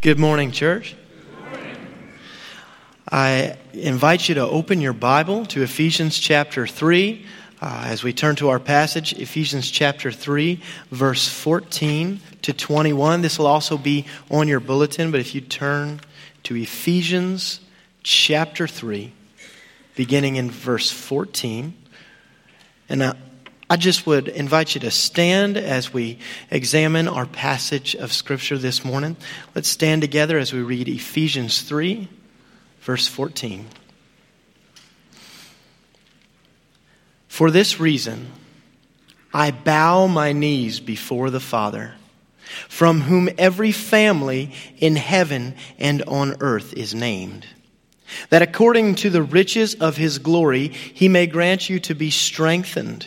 Good morning, church. I invite you to open your Bible to Ephesians chapter 3 uh, as we turn to our passage, Ephesians chapter 3, verse 14 to 21. This will also be on your bulletin, but if you turn to Ephesians chapter 3, beginning in verse 14. And I just would invite you to stand as we examine our passage of Scripture this morning. Let's stand together as we read Ephesians 3 verse 14. For this reason, I bow my knees before the Father, from whom every family in heaven and on earth is named, that according to the riches of his glory, he may grant you to be strengthened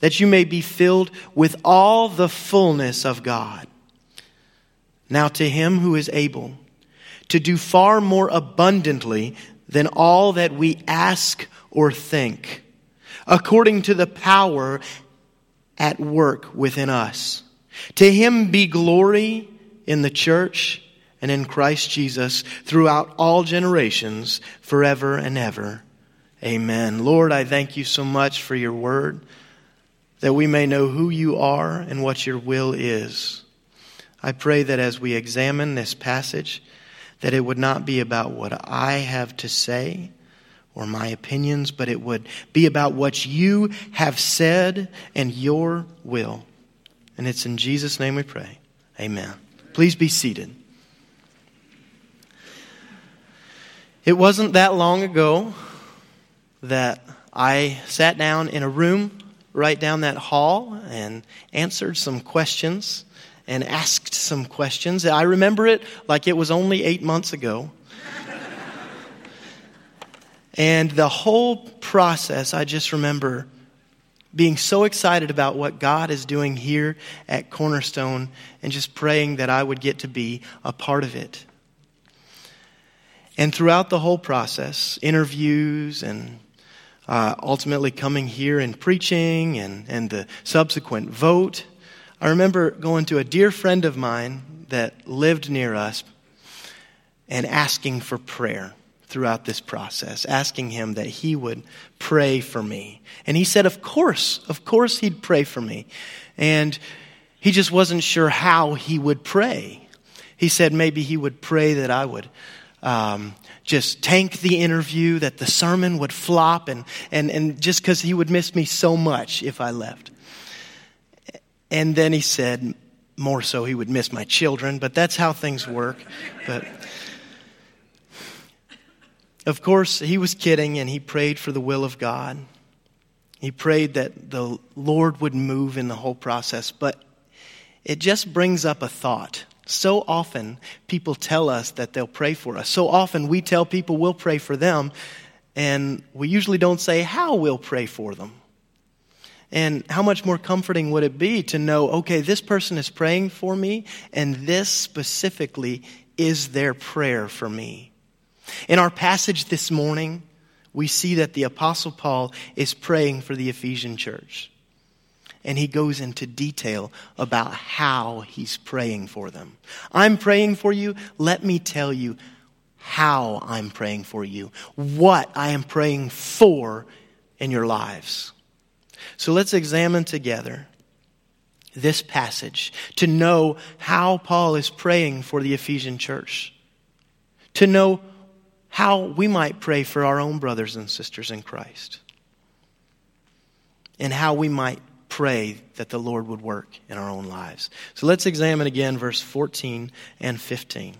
that you may be filled with all the fullness of God. Now, to him who is able to do far more abundantly than all that we ask or think, according to the power at work within us. To him be glory in the church and in Christ Jesus throughout all generations, forever and ever. Amen. Lord, I thank you so much for your word, that we may know who you are and what your will is. I pray that as we examine this passage, that it would not be about what I have to say, or my opinions, but it would be about what you have said and your will. And it's in Jesus' name we pray. Amen. Please be seated. It wasn't that long ago that I sat down in a room right down that hall and answered some questions and asked some questions. I remember it like it was only eight months ago. And the whole process, I just remember being so excited about what God is doing here at Cornerstone and just praying that I would get to be a part of it. And throughout the whole process, interviews and uh, ultimately coming here and preaching and, and the subsequent vote, I remember going to a dear friend of mine that lived near us and asking for prayer throughout this process, asking him that he would pray for me. And he said, Of course, of course he'd pray for me. And he just wasn't sure how he would pray. He said maybe he would pray that I would um, just tank the interview, that the sermon would flop, and, and, and just because he would miss me so much if I left. And then he said, more so, he would miss my children, but that's how things work. But of course, he was kidding and he prayed for the will of God. He prayed that the Lord would move in the whole process. But it just brings up a thought. So often people tell us that they'll pray for us. So often we tell people we'll pray for them, and we usually don't say how we'll pray for them. And how much more comforting would it be to know, okay, this person is praying for me, and this specifically is their prayer for me. In our passage this morning, we see that the Apostle Paul is praying for the Ephesian church. And he goes into detail about how he's praying for them. I'm praying for you. Let me tell you how I'm praying for you, what I am praying for in your lives. So let's examine together this passage to know how Paul is praying for the Ephesian church, to know how we might pray for our own brothers and sisters in Christ, and how we might pray that the Lord would work in our own lives. So let's examine again verse 14 and 15.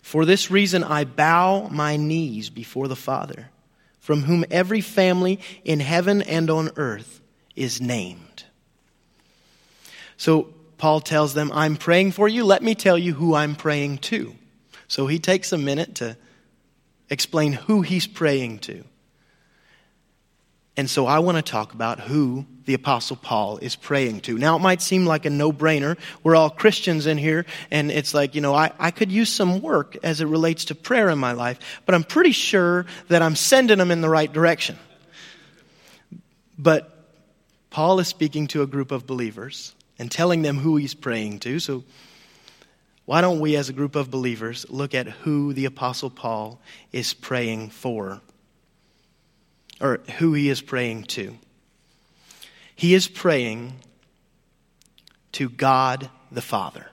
For this reason I bow my knees before the Father, from whom every family in heaven and on earth is named. So Paul tells them, I'm praying for you. Let me tell you who I'm praying to. So he takes a minute to explain who he's praying to. And so I want to talk about who the Apostle Paul is praying to. Now, it might seem like a no brainer. We're all Christians in here, and it's like, you know, I, I could use some work as it relates to prayer in my life, but I'm pretty sure that I'm sending them in the right direction. But Paul is speaking to a group of believers and telling them who he's praying to. So, why don't we, as a group of believers, look at who the Apostle Paul is praying for? or who he is praying to. He is praying to God the Father.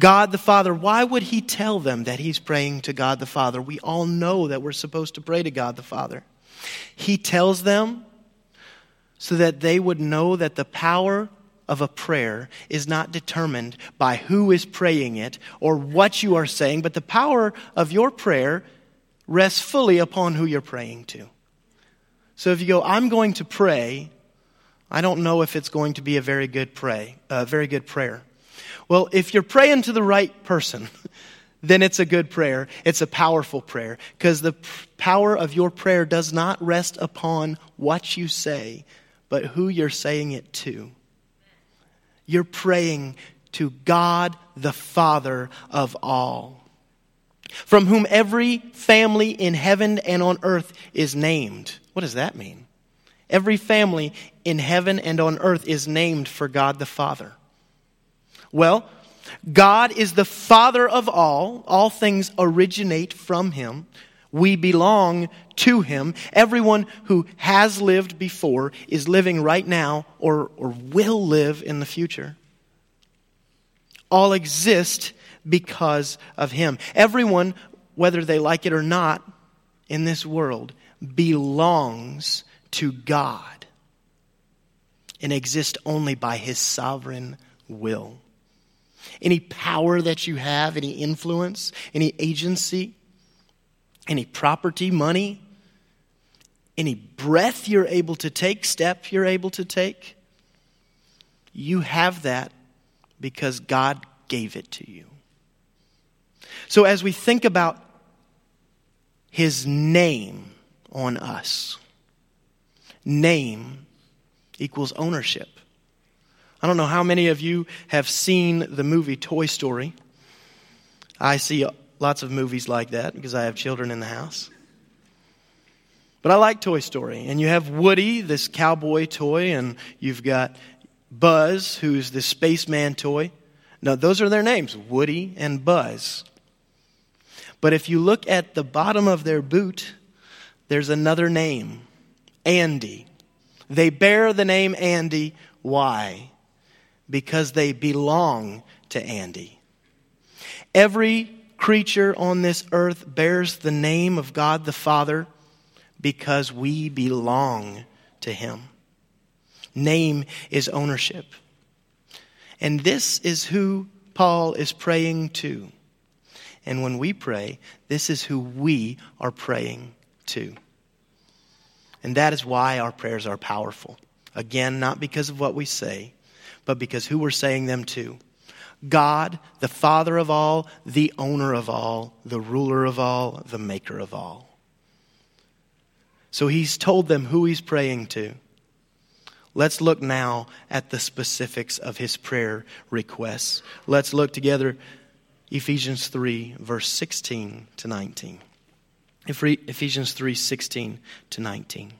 God the Father, why would he tell them that he's praying to God the Father? We all know that we're supposed to pray to God the Father. He tells them so that they would know that the power of a prayer is not determined by who is praying it or what you are saying, but the power of your prayer rests fully upon who you're praying to. So if you go, I'm going to pray, I don't know if it's going to be a very good pray, a very good prayer. Well, if you're praying to the right person, then it's a good prayer. It's a powerful prayer because the power of your prayer does not rest upon what you say, but who you're saying it to. You're praying to God the Father of all, from whom every family in heaven and on earth is named. What does that mean? Every family in heaven and on earth is named for God the Father. Well, God is the Father of all. All things originate from Him. We belong to Him. Everyone who has lived before is living right now or, or will live in the future. All exist because of Him. Everyone, whether they like it or not, in this world belongs to God and exist only by His sovereign will. Any power that you have, any influence, any agency, any property, money, any breath you're able to take, step you're able to take, you have that because God gave it to you. So as we think about His name, on us. Name equals ownership. I don't know how many of you have seen the movie Toy Story. I see lots of movies like that because I have children in the house. But I like Toy Story. And you have Woody, this cowboy toy, and you've got Buzz, who's the spaceman toy. Now, those are their names Woody and Buzz. But if you look at the bottom of their boot, there's another name Andy. They bear the name Andy. Why? Because they belong to Andy. Every creature on this earth bears the name of God the Father because we belong to Him. Name is ownership. And this is who Paul is praying to. And when we pray, this is who we are praying to. And that is why our prayers are powerful. Again, not because of what we say, but because who we're saying them to. God, the Father of all, the owner of all, the ruler of all, the maker of all. So he's told them who he's praying to. Let's look now at the specifics of his prayer requests. Let's look together Ephesians 3, verse 16 to 19. Ephesians 3 16 to 19.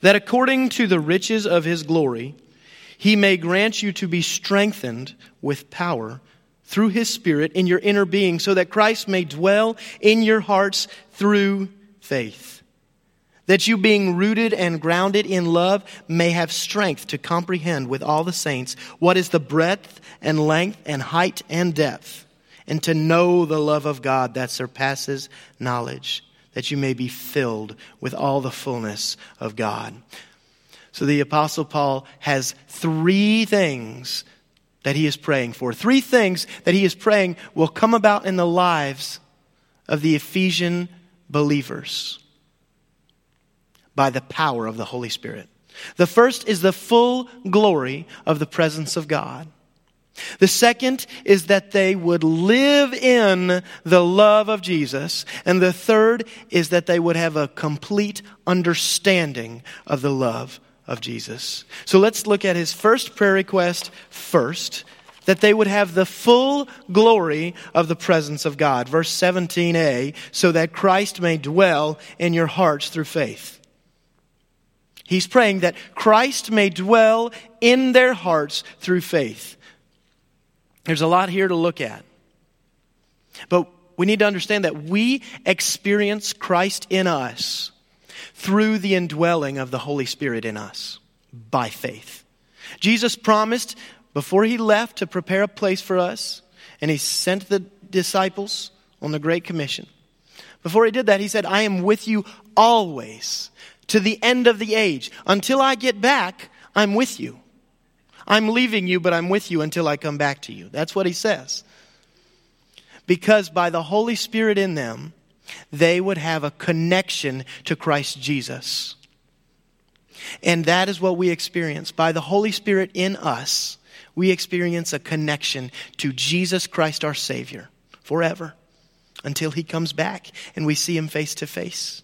That according to the riches of his glory, he may grant you to be strengthened with power through his Spirit in your inner being, so that Christ may dwell in your hearts through faith. That you, being rooted and grounded in love, may have strength to comprehend with all the saints what is the breadth and length and height and depth, and to know the love of God that surpasses knowledge that you may be filled with all the fullness of God. So the Apostle Paul has three things that he is praying for. Three things that he is praying will come about in the lives of the Ephesian believers by the power of the Holy Spirit. The first is the full glory of the presence of God. The second is that they would live in the love of Jesus. And the third is that they would have a complete understanding of the love of Jesus. So let's look at his first prayer request first that they would have the full glory of the presence of God. Verse 17a, so that Christ may dwell in your hearts through faith. He's praying that Christ may dwell in their hearts through faith. There's a lot here to look at. But we need to understand that we experience Christ in us through the indwelling of the Holy Spirit in us by faith. Jesus promised before he left to prepare a place for us, and he sent the disciples on the Great Commission. Before he did that, he said, I am with you always to the end of the age. Until I get back, I'm with you. I'm leaving you, but I'm with you until I come back to you. That's what he says. Because by the Holy Spirit in them, they would have a connection to Christ Jesus. And that is what we experience. By the Holy Spirit in us, we experience a connection to Jesus Christ our Savior forever until he comes back and we see him face to face.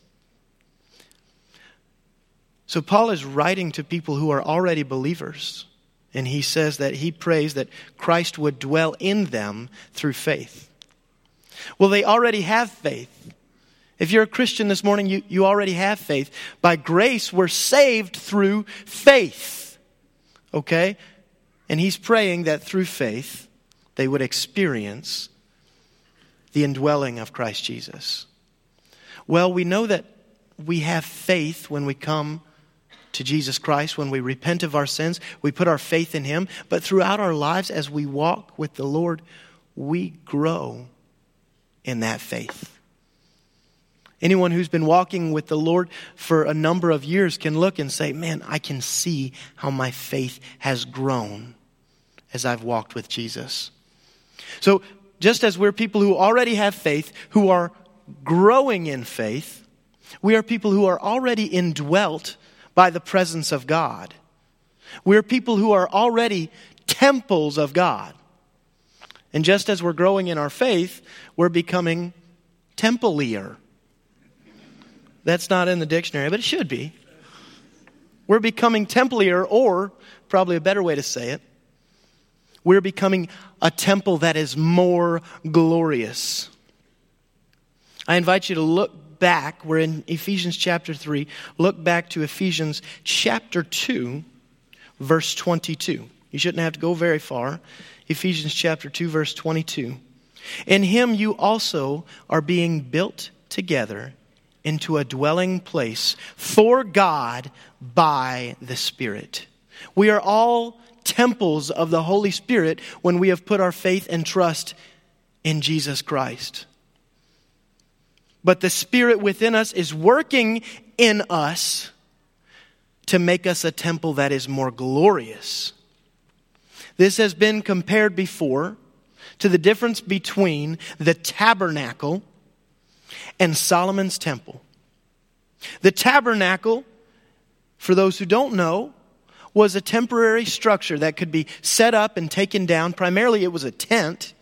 So, Paul is writing to people who are already believers. And he says that he prays that Christ would dwell in them through faith. Well, they already have faith. If you're a Christian this morning, you, you already have faith. By grace, we're saved through faith. Okay? And he's praying that through faith, they would experience the indwelling of Christ Jesus. Well, we know that we have faith when we come to Jesus Christ, when we repent of our sins, we put our faith in Him. But throughout our lives, as we walk with the Lord, we grow in that faith. Anyone who's been walking with the Lord for a number of years can look and say, Man, I can see how my faith has grown as I've walked with Jesus. So, just as we're people who already have faith, who are growing in faith, we are people who are already indwelt by the presence of God. We're people who are already temples of God. And just as we're growing in our faith, we're becoming templier. That's not in the dictionary, but it should be. We're becoming templier, or probably a better way to say it, we're becoming a temple that is more glorious. I invite you to back, we're in Ephesians chapter 3. Look back to Ephesians chapter 2, verse 22. You shouldn't have to go very far. Ephesians chapter 2, verse 22. In him you also are being built together into a dwelling place for God by the Spirit. We are all temples of the Holy Spirit when we have put our faith and trust in Jesus Christ but the Spirit within us is working in us to make us a temple that is more glorious. This has been compared before to the difference between the tabernacle and Solomon's temple. The tabernacle, for those who don't know, was a temporary structure that could be set up and taken down. Primarily, it was a tent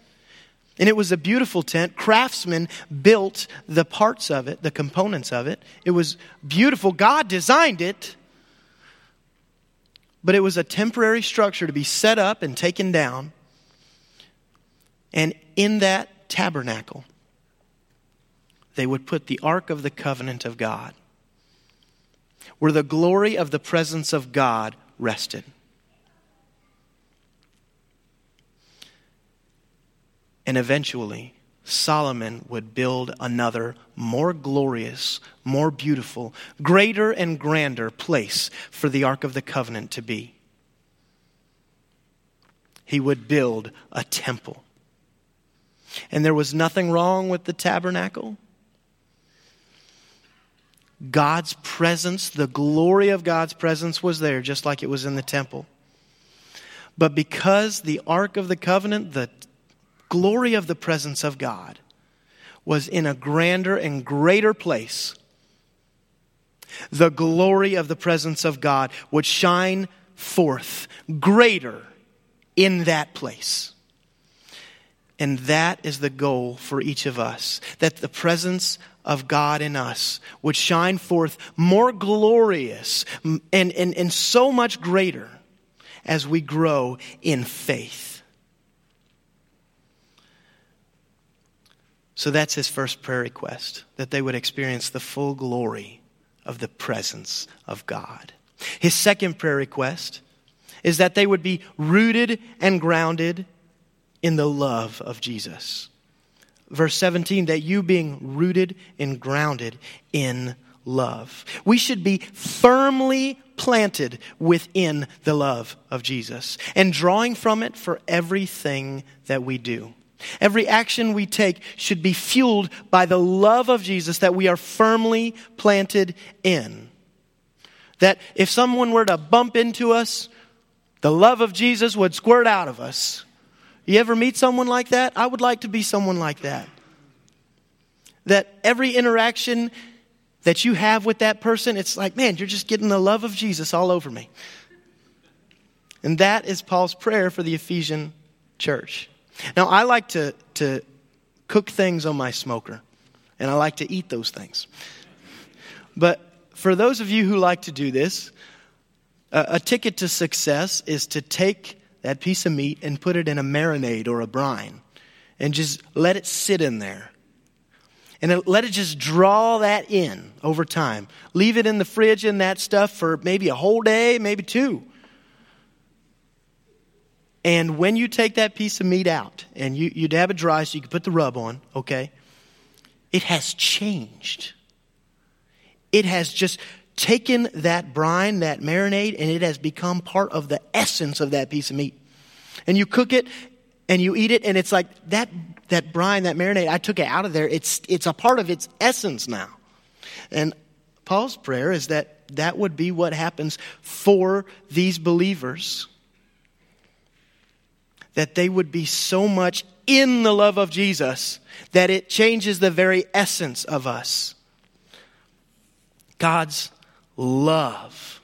and it was a beautiful tent. Craftsmen built the parts of it, the components of it. It was beautiful. God designed it. But it was a temporary structure to be set up and taken down. And in that tabernacle, they would put the Ark of the Covenant of God, where the glory of the presence of God rested. And eventually, Solomon would build another more glorious, more beautiful, greater and grander place for the Ark of the Covenant to be. He would build a temple. And there was nothing wrong with the tabernacle. God's presence, the glory of God's presence was there, just like it was in the temple. But because the Ark of the Covenant, the glory of the presence of God was in a grander and greater place. The glory of the presence of God would shine forth greater in that place. And that is the goal for each of us that the presence of God in us would shine forth more glorious and, and, and so much greater as we grow in faith. So that's his first prayer request that they would experience the full glory of the presence of God. His second prayer request is that they would be rooted and grounded in the love of Jesus. Verse 17, that you being rooted and grounded in love. We should be firmly planted within the love of Jesus and drawing from it for everything that we do. Every action we take should be fueled by the love of Jesus that we are firmly planted in. That if someone were to bump into us, the love of Jesus would squirt out of us. You ever meet someone like that? I would like to be someone like that. That every interaction that you have with that person, it's like, man, you're just getting the love of Jesus all over me. And that is Paul's prayer for the Ephesian church. Now, I like to, to cook things on my smoker, and I like to eat those things. But for those of you who like to do this, a, a ticket to success is to take that piece of meat and put it in a marinade or a brine and just let it sit in there. And let it just draw that in over time. Leave it in the fridge and that stuff for maybe a whole day, maybe two. And when you take that piece of meat out and you, you dab it dry so you can put the rub on, okay, it has changed. It has just taken that brine, that marinade, and it has become part of the essence of that piece of meat. And you cook it and you eat it, and it's like that, that brine, that marinade, I took it out of there. It's, it's a part of its essence now. And Paul's prayer is that that would be what happens for these believers that they would be so much in the love of Jesus that it changes the very essence of us. God's love.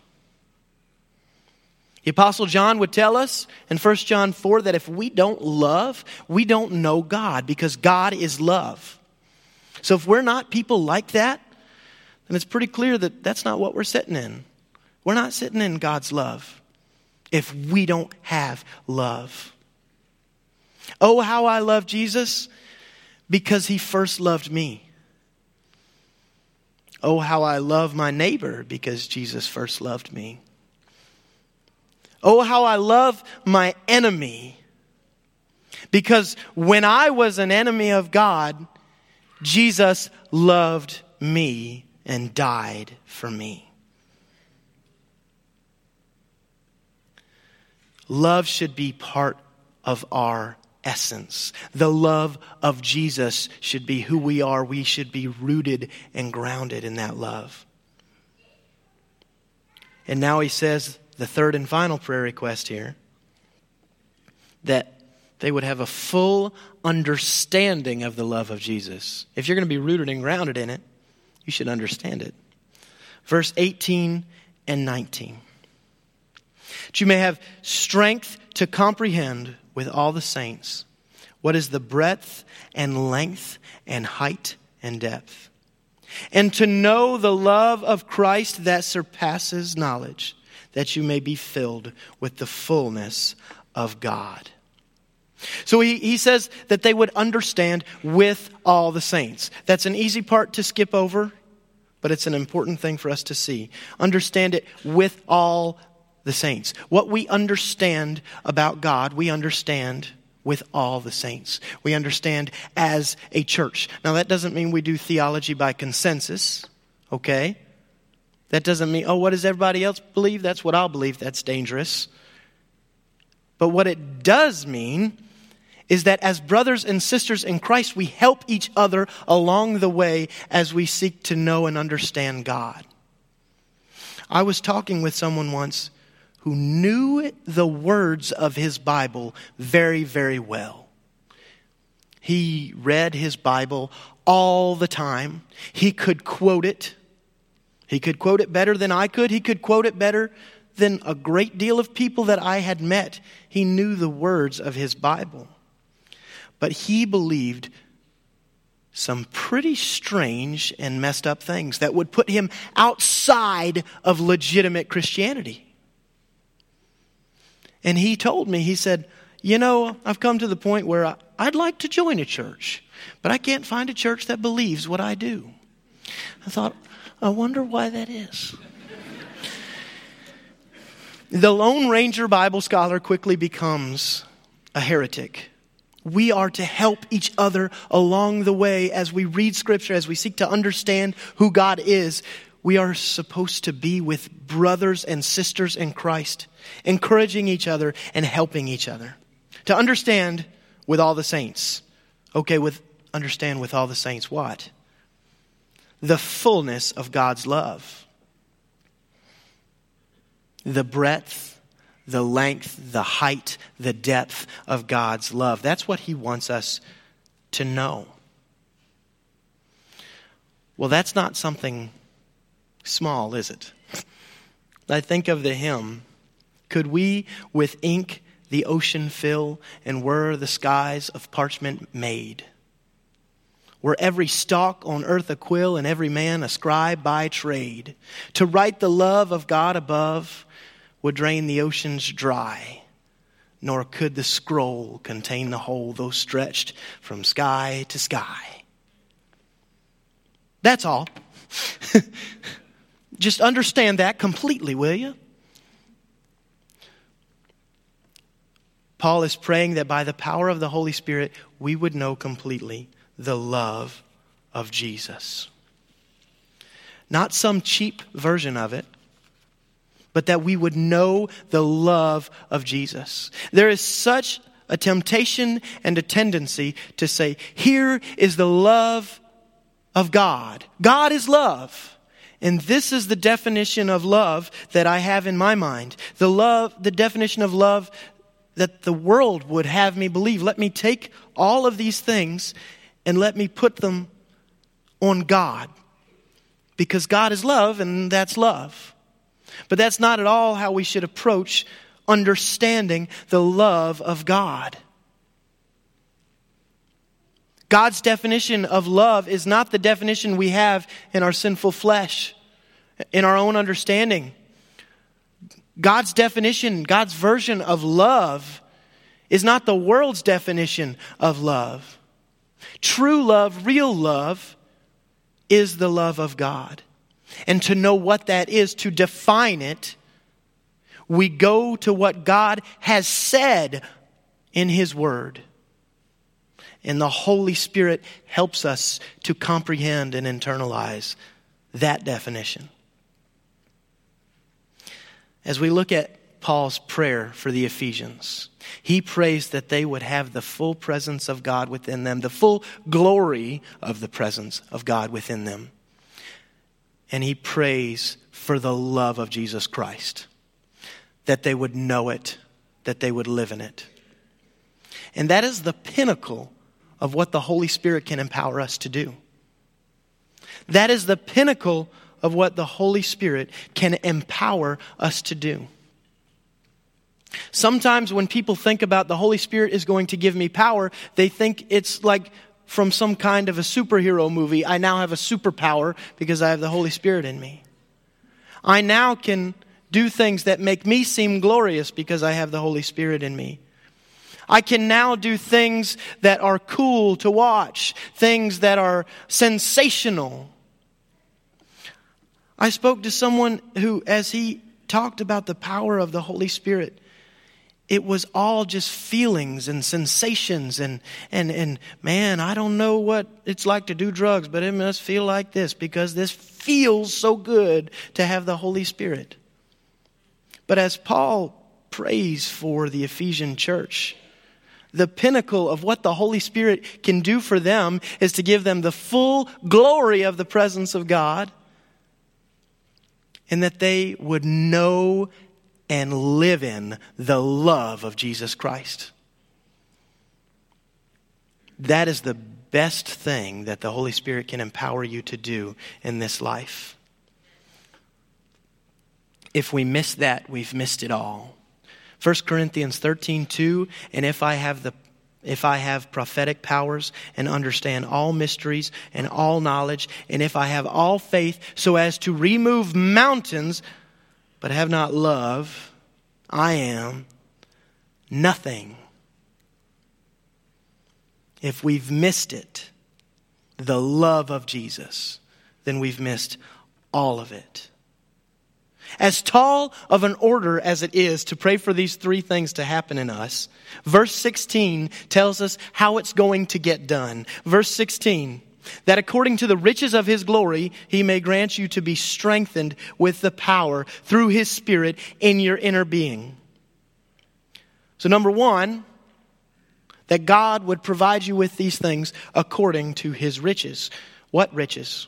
The Apostle John would tell us in 1 John 4 that if we don't love, we don't know God because God is love. So if we're not people like that, then it's pretty clear that that's not what we're sitting in. We're not sitting in God's love if we don't have love. Oh, how I love Jesus because he first loved me. Oh, how I love my neighbor because Jesus first loved me. Oh, how I love my enemy because when I was an enemy of God, Jesus loved me and died for me. Love should be part of our essence. The love of Jesus should be who we are. We should be rooted and grounded in that love. And now he says the third and final prayer request here that they would have a full understanding of the love of Jesus. If you're going to be rooted and grounded in it, you should understand it. Verse 18 and 19. That you may have strength to comprehend with all the saints what is the breadth and length and height and depth, and to know the love of Christ that surpasses knowledge, that you may be filled with the fullness of God. So he, he says that they would understand with all the saints. That's an easy part to skip over, but it's an important thing for us to see. Understand it with all the saints. What we understand about God, we understand with all the saints. We understand as a church. Now, that doesn't mean we do theology by consensus, okay? That doesn't mean, oh, what does everybody else believe? That's what I'll believe. That's dangerous. But what it does mean is that as brothers and sisters in Christ, we help each other along the way as we seek to know and understand God. I was talking with someone once who knew the words of his Bible very, very well. He read his Bible all the time. He could quote it. He could quote it better than I could. He could quote it better than a great deal of people that I had met, he knew the words of his Bible. But he believed some pretty strange and messed up things that would put him outside of legitimate Christianity. And he told me, he said, You know, I've come to the point where I'd like to join a church, but I can't find a church that believes what I do. I thought, I wonder why that is. the Lone Ranger Bible scholar quickly becomes a heretic we are to help each other along the way as we read Scripture, as we seek to understand who God is. We are supposed to be with brothers and sisters in Christ, encouraging each other and helping each other. To understand with all the saints. Okay, with understand with all the saints what? The fullness of God's love. The breadth the length, the height, the depth of God's love. That's what He wants us to know. Well, that's not something small, is it? I think of the hymn Could we with ink the ocean fill, and were the skies of parchment made? Were every stalk on earth a quill, and every man a scribe by trade, to write the love of God above would drain the oceans dry, nor could the scroll contain the whole, though stretched from sky to sky. That's all. Just understand that completely, will you? Paul is praying that by the power of the Holy Spirit, we would know completely the love of Jesus. Not some cheap version of it, but that we would know the love of Jesus. There is such a temptation and a tendency to say, here is the love of God. God is love. And this is the definition of love that I have in my mind. The love, the definition of love that the world would have me believe. Let me take all of these things and let me put them on God. Because God is love and that's love. But that's not at all how we should approach understanding the love of God. God's definition of love is not the definition we have in our sinful flesh, in our own understanding. God's definition, God's version of love, is not the world's definition of love. True love, real love, is the love of God and to know what that is, to define it, we go to what God has said in His Word. And the Holy Spirit helps us to comprehend and internalize that definition. As we look at Paul's prayer for the Ephesians, he prays that they would have the full presence of God within them, the full glory of the presence of God within them and he prays for the love of Jesus Christ, that they would know it, that they would live in it. And that is the pinnacle of what the Holy Spirit can empower us to do. That is the pinnacle of what the Holy Spirit can empower us to do. Sometimes when people think about the Holy Spirit is going to give me power, they think it's like from some kind of a superhero movie, I now have a superpower because I have the Holy Spirit in me. I now can do things that make me seem glorious because I have the Holy Spirit in me. I can now do things that are cool to watch, things that are sensational. I spoke to someone who, as he talked about the power of the Holy Spirit, it was all just feelings and sensations and, and, and man, I don't know what it's like to do drugs, but it must feel like this because this feels so good to have the Holy Spirit. But as Paul prays for the Ephesian church, the pinnacle of what the Holy Spirit can do for them is to give them the full glory of the presence of God and that they would know and live in the love of Jesus Christ. That is the best thing that the Holy Spirit can empower you to do in this life. If we miss that, we've missed it all. 1 Corinthians 13, 2, and if I have the if I have prophetic powers and understand all mysteries and all knowledge, and if I have all faith so as to remove mountains, but have not love, I am nothing. If we've missed it, the love of Jesus, then we've missed all of it. As tall of an order as it is to pray for these three things to happen in us, verse 16 tells us how it's going to get done. Verse 16, that according to the riches of his glory, he may grant you to be strengthened with the power through his spirit in your inner being. So, number one, that God would provide you with these things according to his riches. What riches?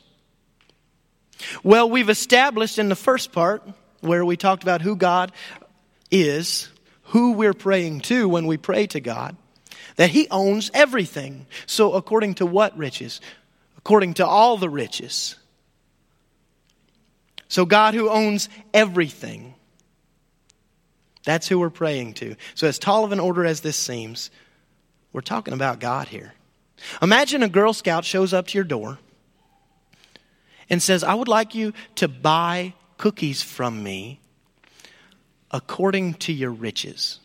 Well, we've established in the first part, where we talked about who God is, who we're praying to when we pray to God, that He owns everything. So, according to what riches? According to all the riches. So, God who owns everything. That's who we're praying to. So, as tall of an order as this seems, we're talking about God here. Imagine a Girl Scout shows up to your door and says, I would like you to buy cookies from me according to your riches.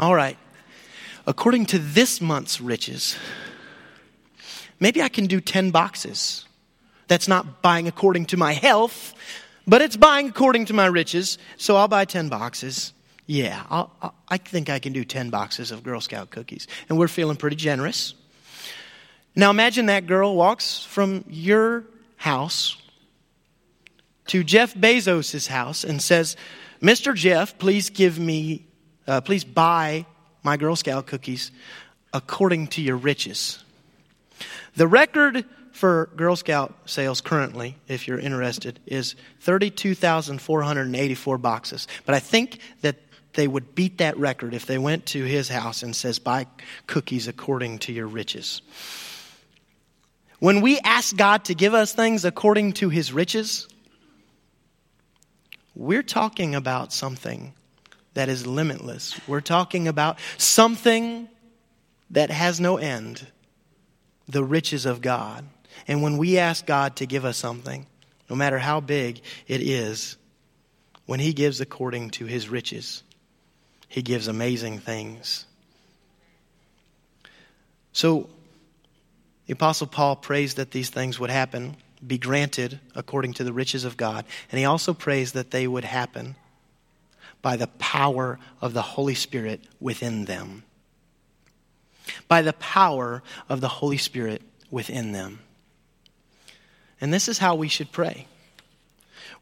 All right. According to this month's riches, maybe I can do 10 boxes. That's not buying according to my health, but it's buying according to my riches. So I'll buy 10 boxes. Yeah, I'll, i think I can do 10 boxes of Girl Scout cookies. And we're feeling pretty generous. Now imagine that girl walks from your house to Jeff Bezos' house and says, Mr. Jeff, please give me, uh, please buy my Girl Scout cookies according to your riches. The record for Girl Scout sales currently, if you're interested, is 32,484 boxes. But I think that they would beat that record if they went to his house and says, buy cookies according to your riches. When we ask God to give us things according to his riches, we're talking about something that is limitless. We're talking about something that has no end the riches of God. And when we ask God to give us something, no matter how big it is, when He gives according to His riches, He gives amazing things. So, the Apostle Paul prays that these things would happen, be granted according to the riches of God. And he also prays that they would happen by the power of the Holy Spirit within them. By the power of the Holy Spirit within them. And this is how we should pray.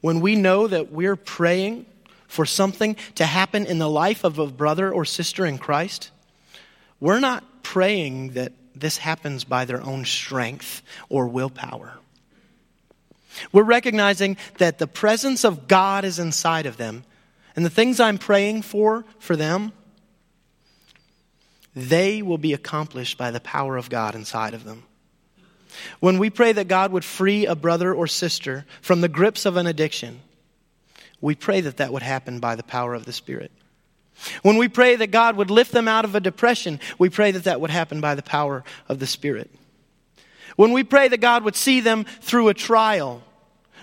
When we know that we're praying for something to happen in the life of a brother or sister in Christ, we're not praying that this happens by their own strength or willpower. We're recognizing that the presence of God is inside of them. And the things I'm praying for, for them, they will be accomplished by the power of God inside of them. When we pray that God would free a brother or sister from the grips of an addiction, we pray that that would happen by the power of the Spirit. When we pray that God would lift them out of a depression, we pray that that would happen by the power of the Spirit. When we pray that God would see them through a trial,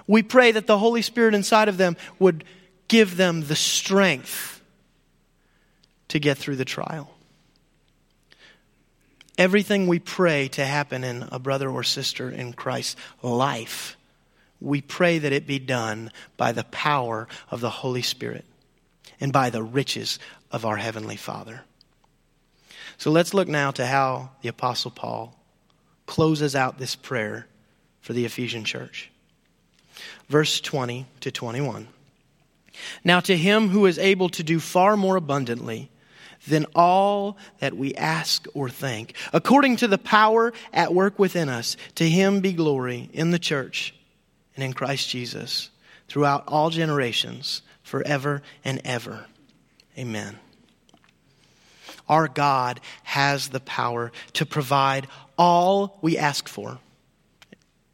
we pray that the Holy Spirit inside of them would give them the strength to get through the trial. Everything we pray to happen in a brother or sister in Christ's life, we pray that it be done by the power of the Holy Spirit and by the riches of our Heavenly Father. So let's look now to how the Apostle Paul closes out this prayer for the Ephesian church. Verse 20 to 21. Now, to him who is able to do far more abundantly than all that we ask or think, according to the power at work within us, to him be glory in the church and in Christ Jesus throughout all generations forever and ever. Amen. Our God has the power to provide all we ask for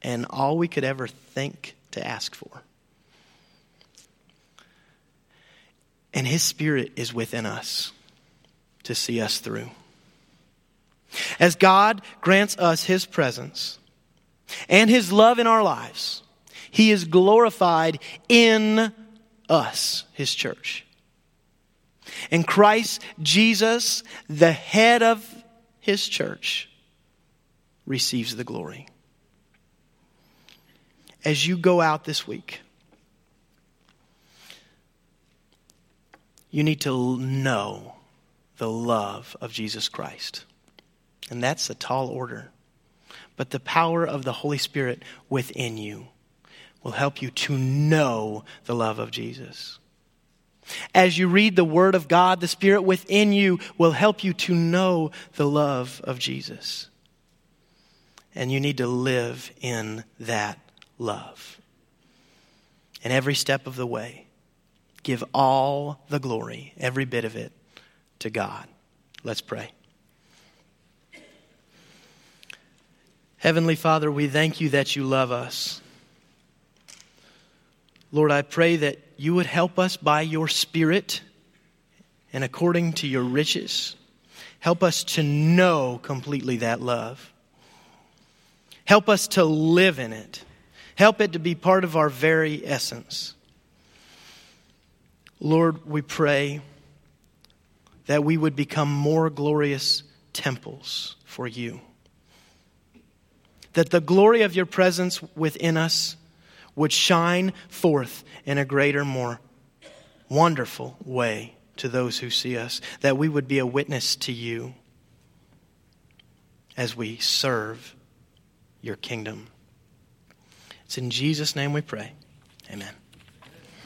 and all we could ever think to ask for. And His Spirit is within us to see us through. As God grants us His presence and His love in our lives, He is glorified in us, His church. And Christ Jesus, the head of His church, receives the glory. As you go out this week, you need to know the love of Jesus Christ. And that's a tall order. But the power of the Holy Spirit within you will help you to know the love of Jesus. As you read the Word of God, the Spirit within you will help you to know the love of Jesus. And you need to live in that love. And every step of the way, give all the glory, every bit of it, to God. Let's pray. Heavenly Father, we thank you that you love us. Lord, I pray that you would help us by your Spirit and according to your riches. Help us to know completely that love. Help us to live in it. Help it to be part of our very essence. Lord, we pray that we would become more glorious temples for you. That the glory of your presence within us would shine forth in a greater, more wonderful way to those who see us. That we would be a witness to you as we serve your kingdom. It's in Jesus' name we pray. Amen.